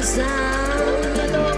the sound of the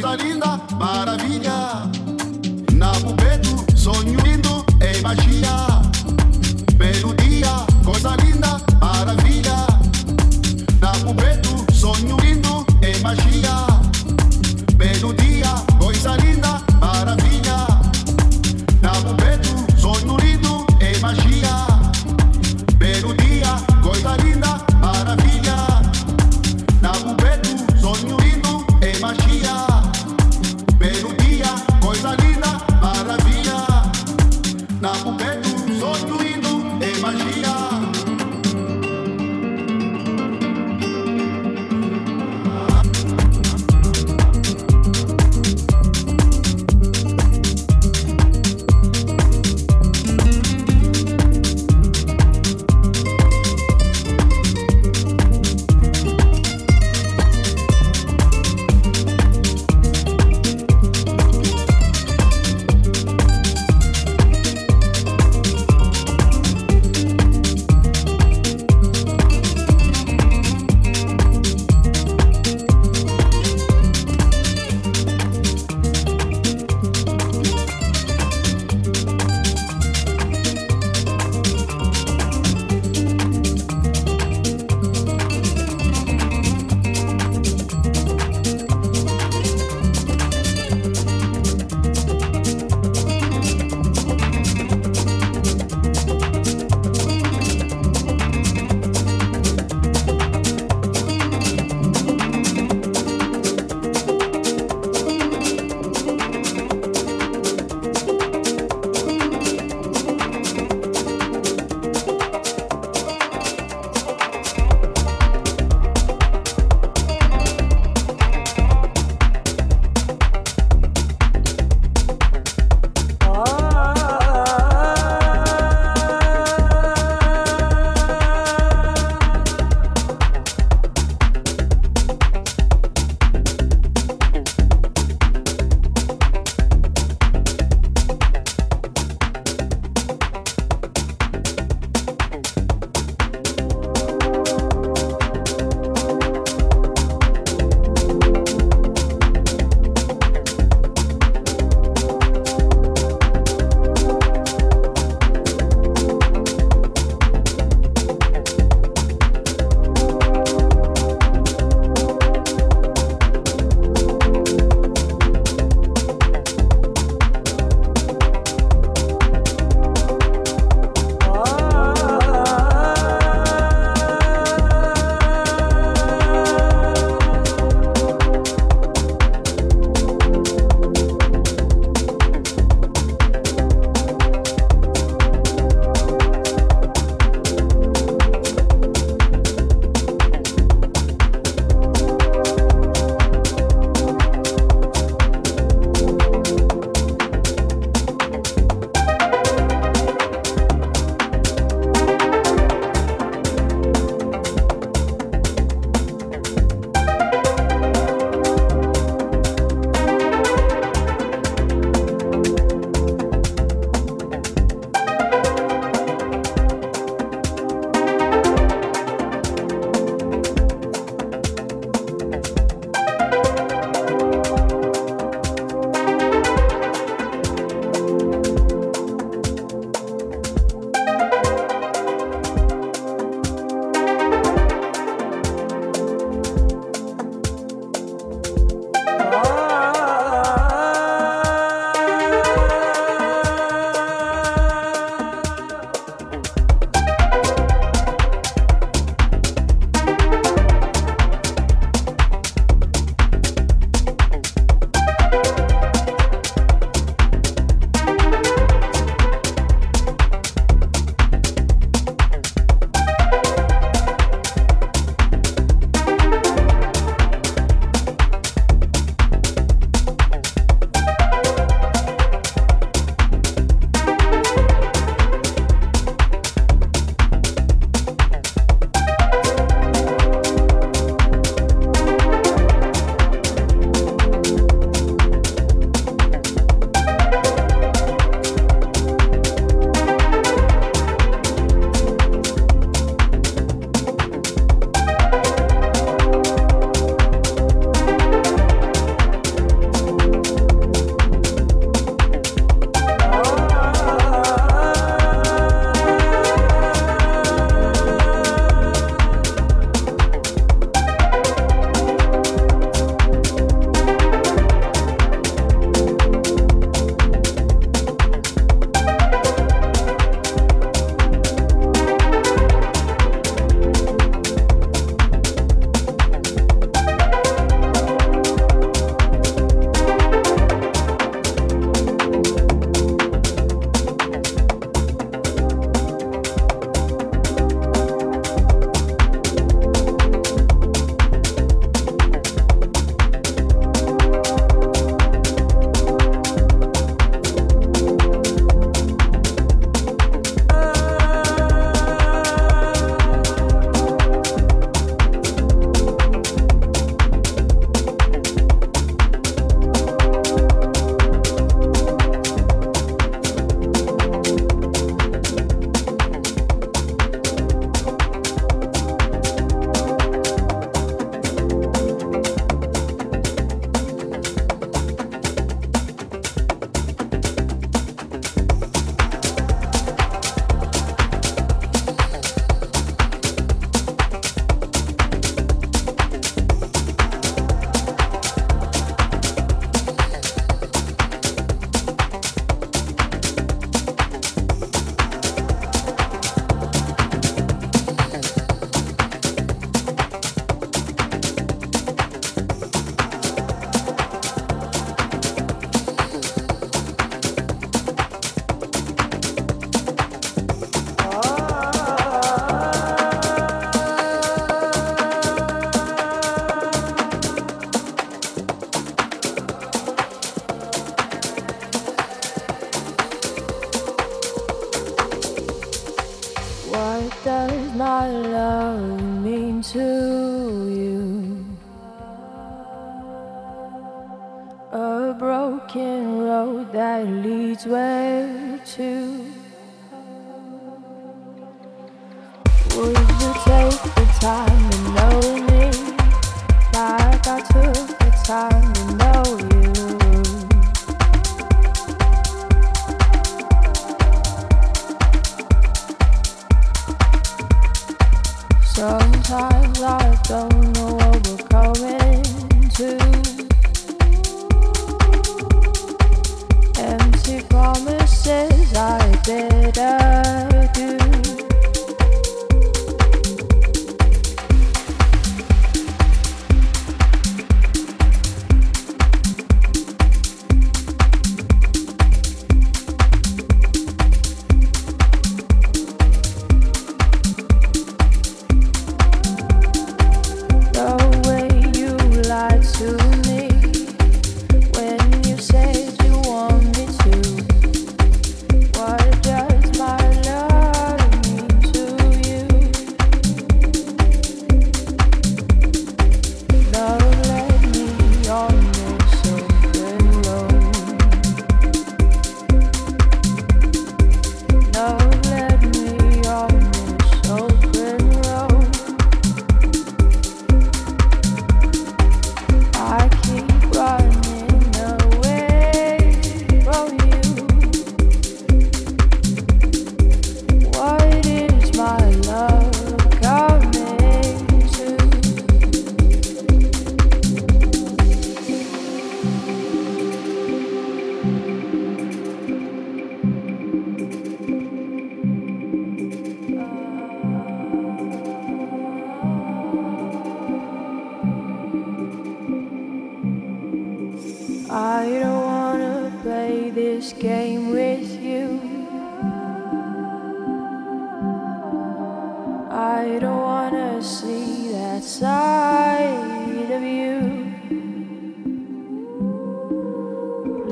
coisa linda.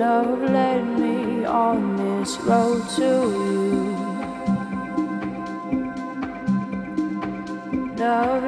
Love led me on this road to you. Love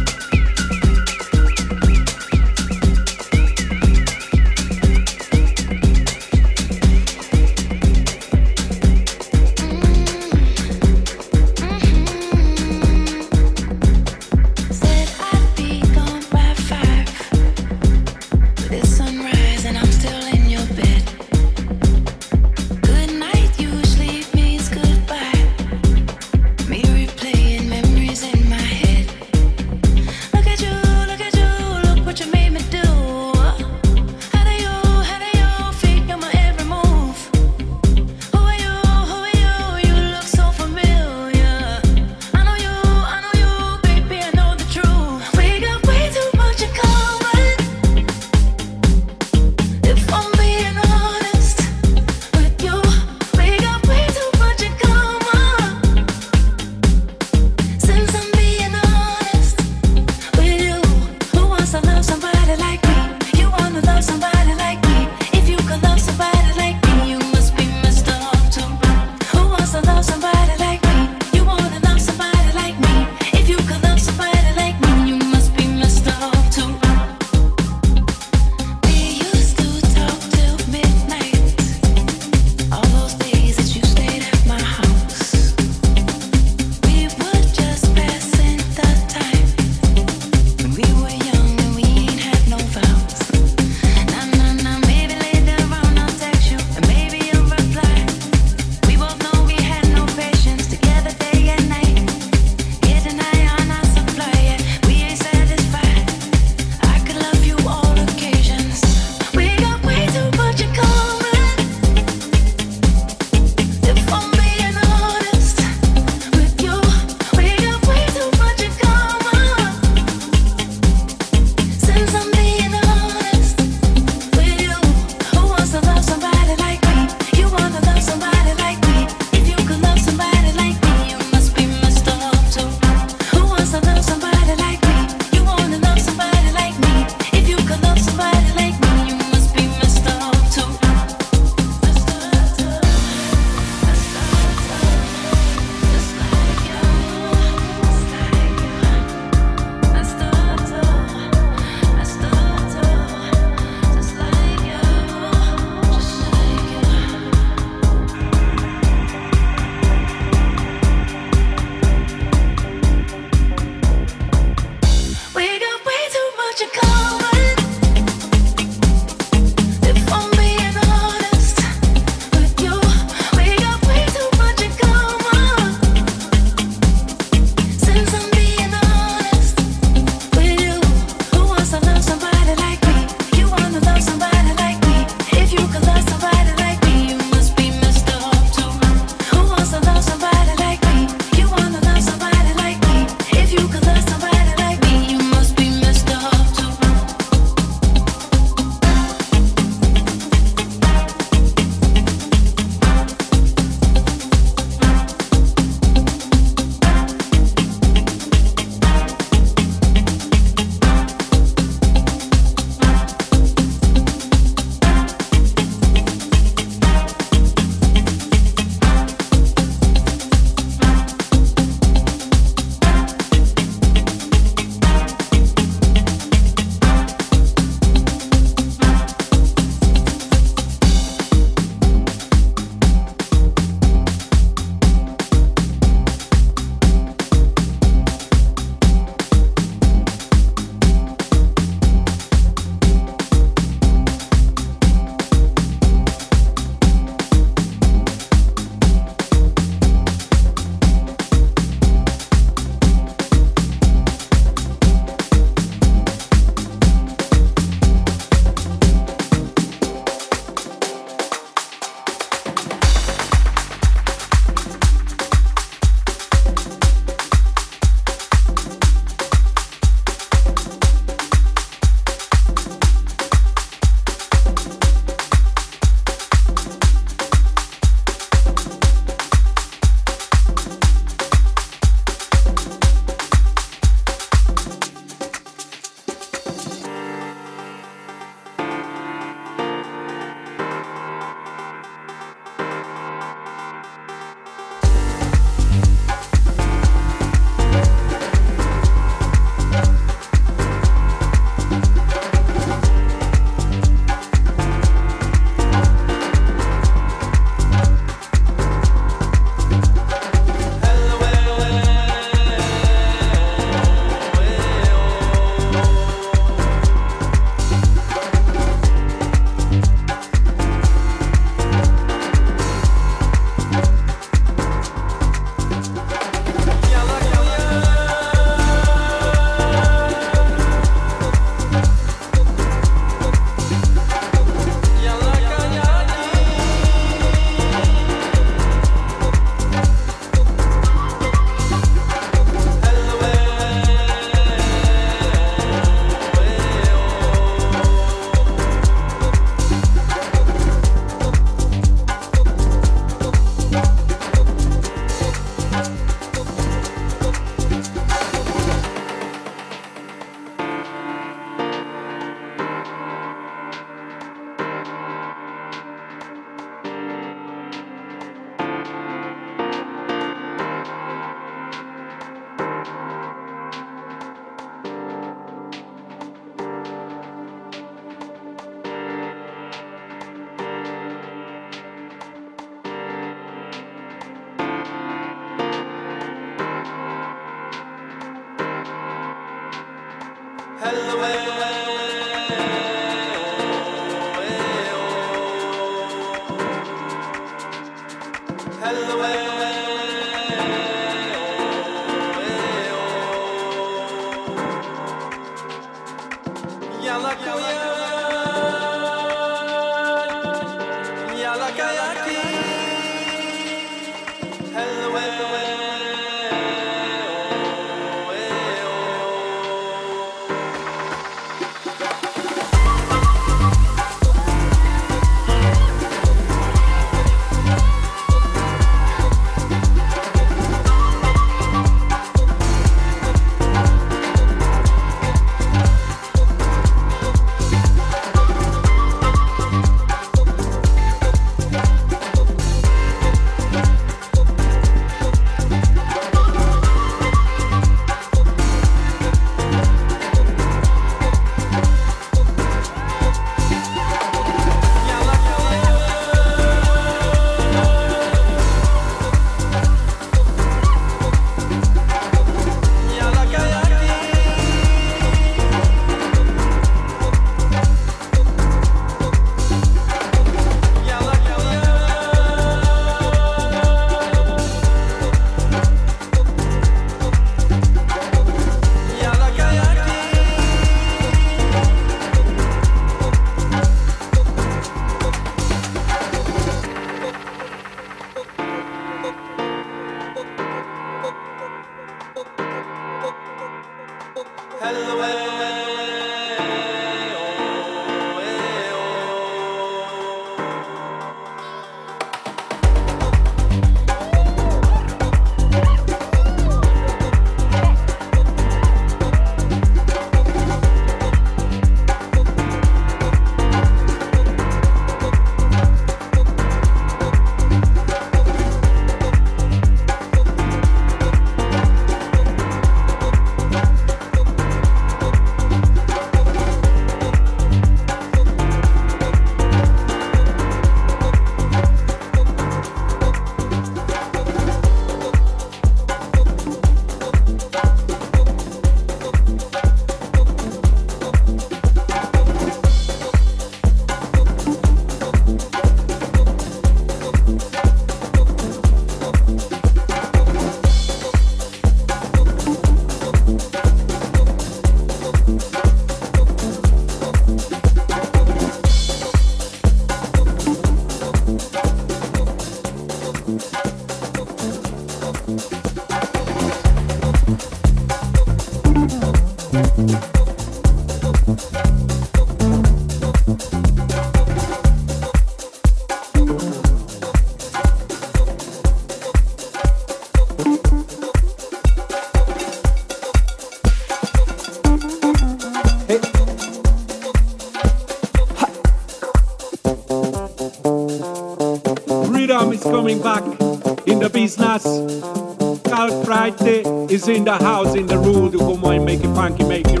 is in the house, in the room. You come on, make it funky, make it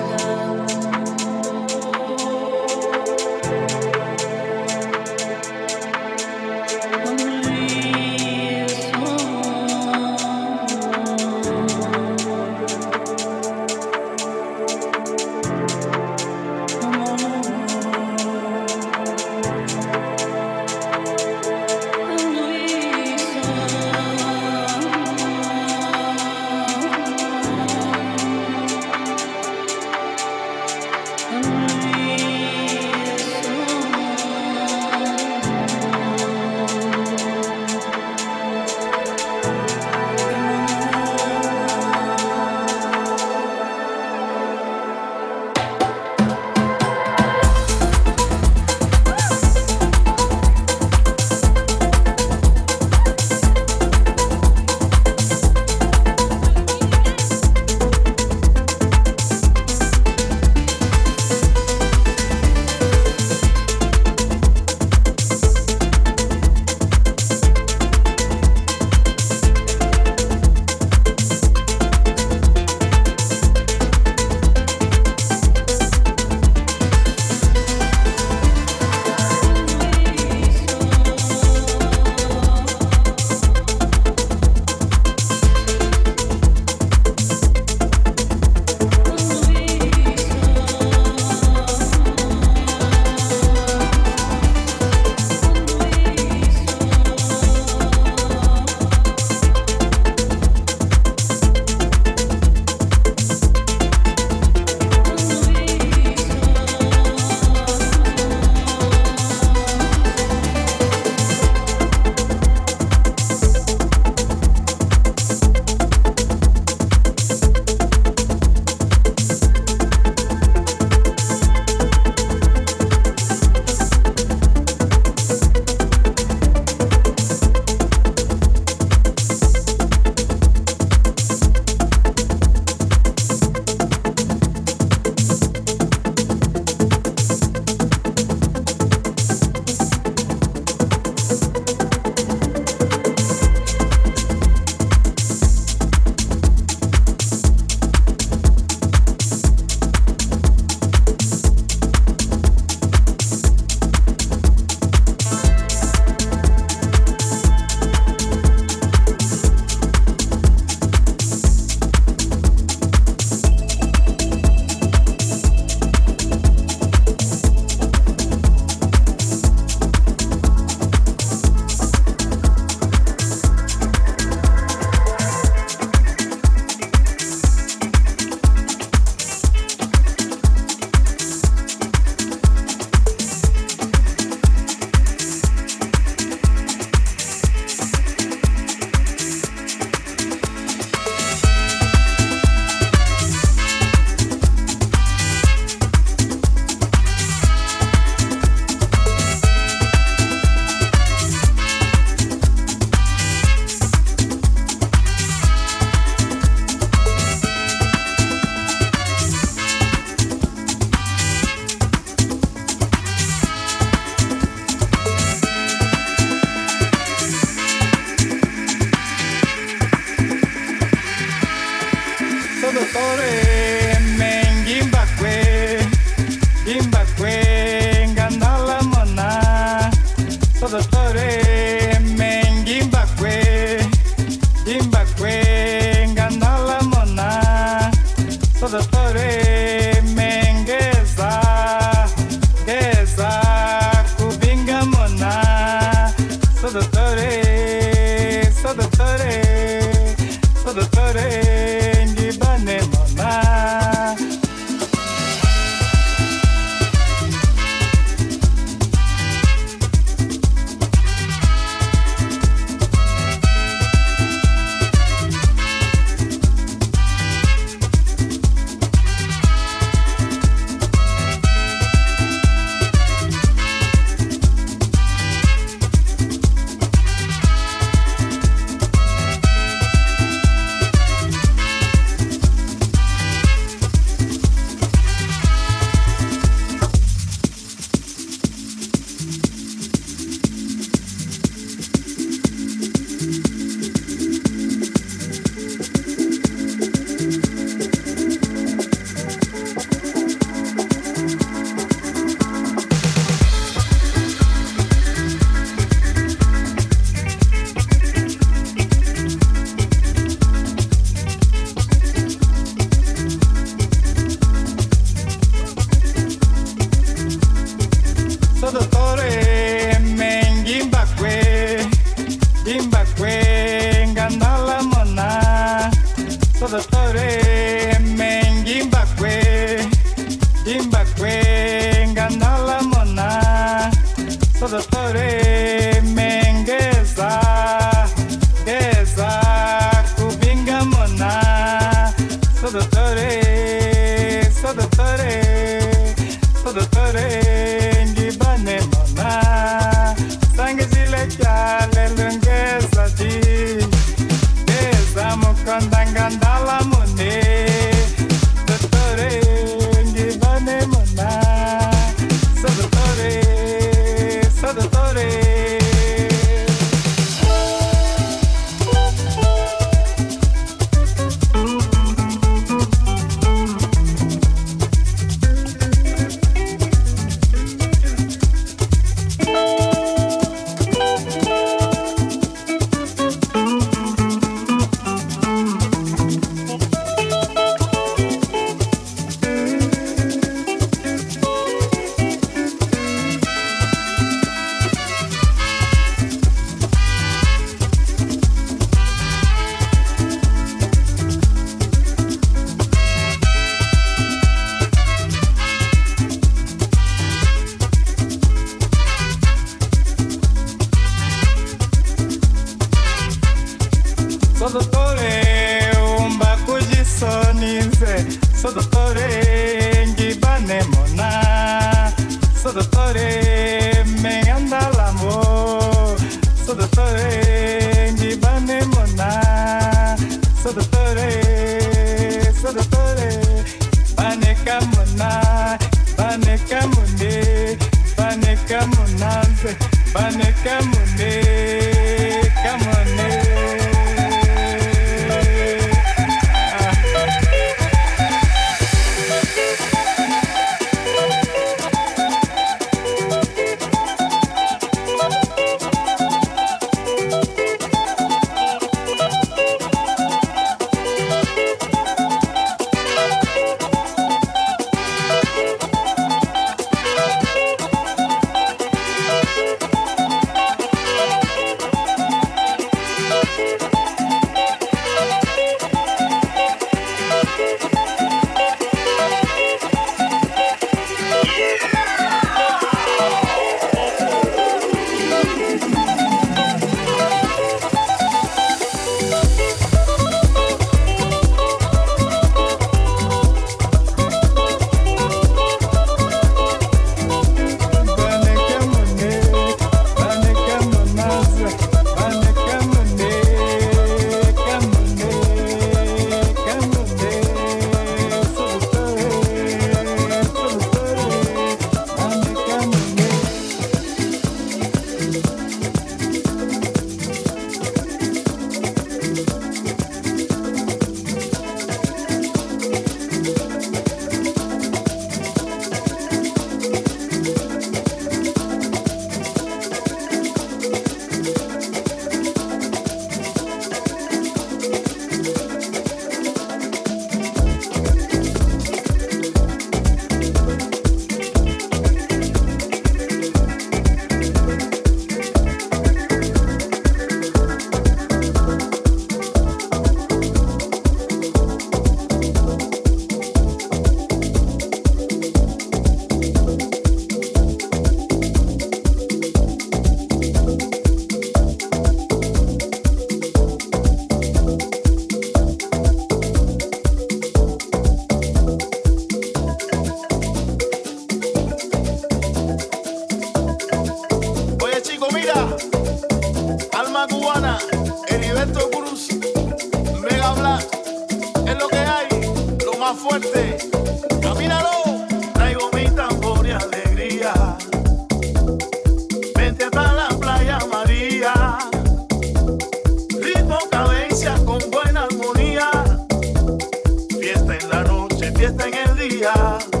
salta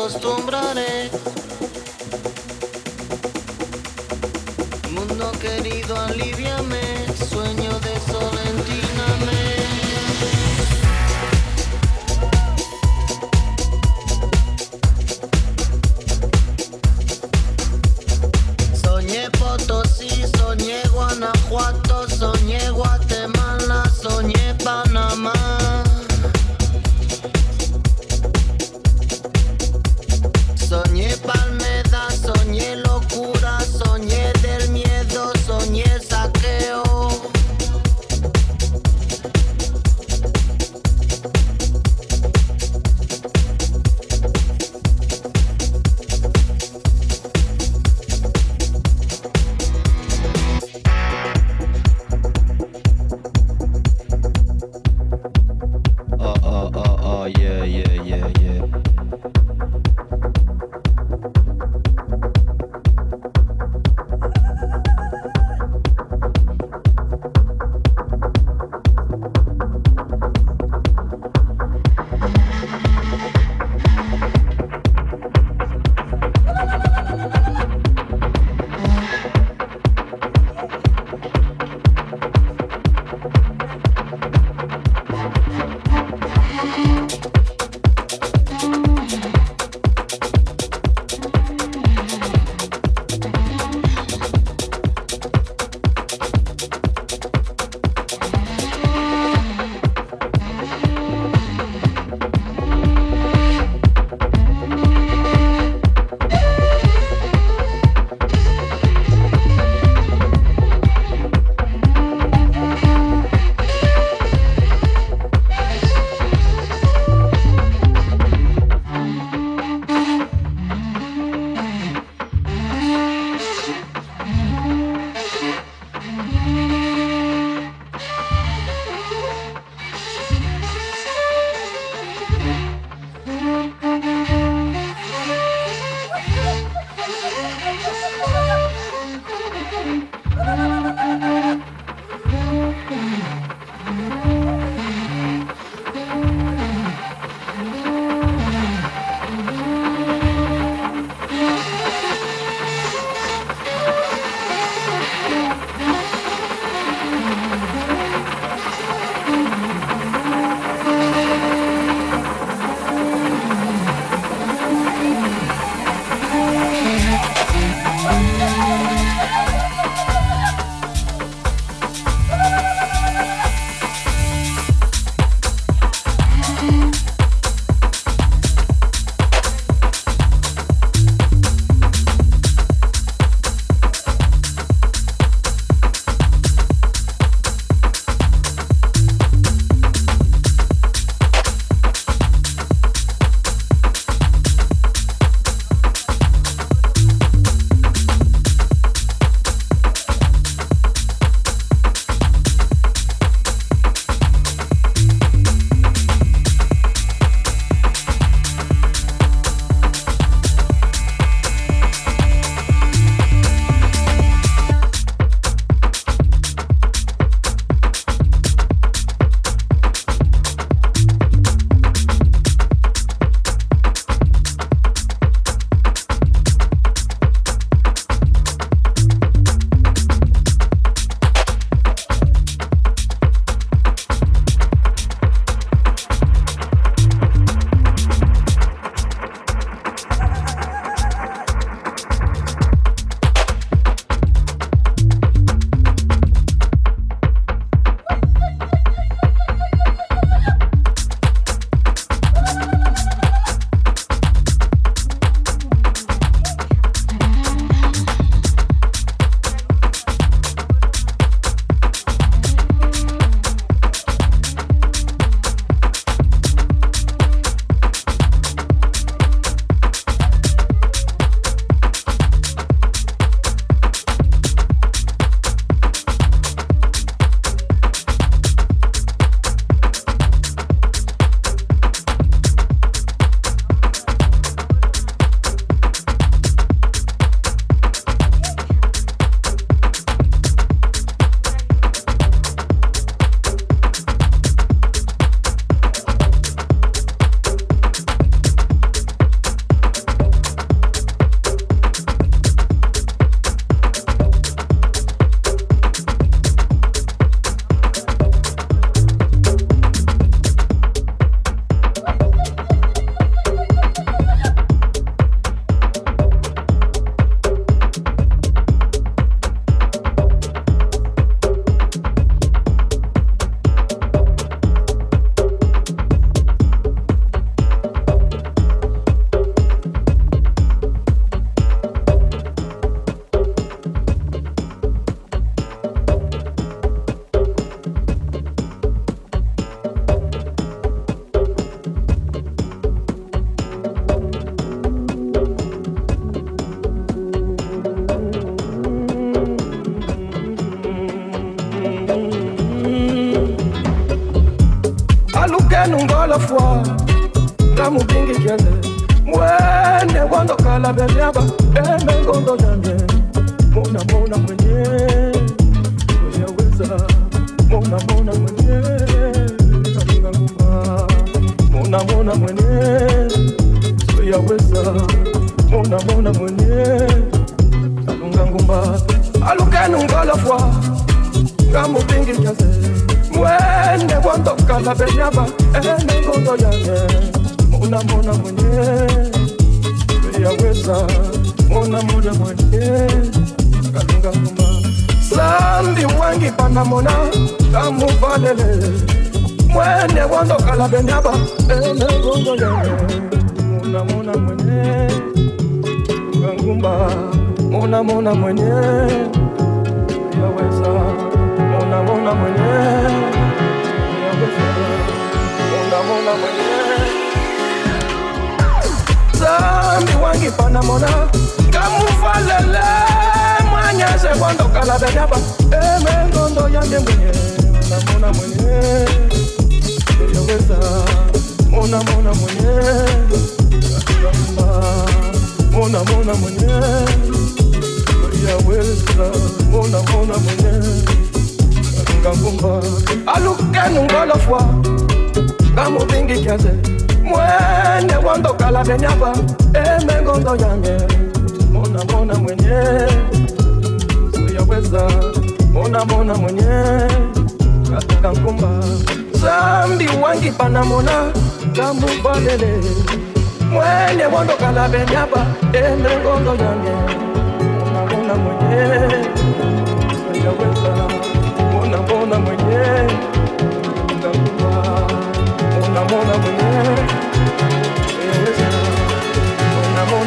acostumbraré. Mundo querido, aliviame,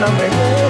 Mona mona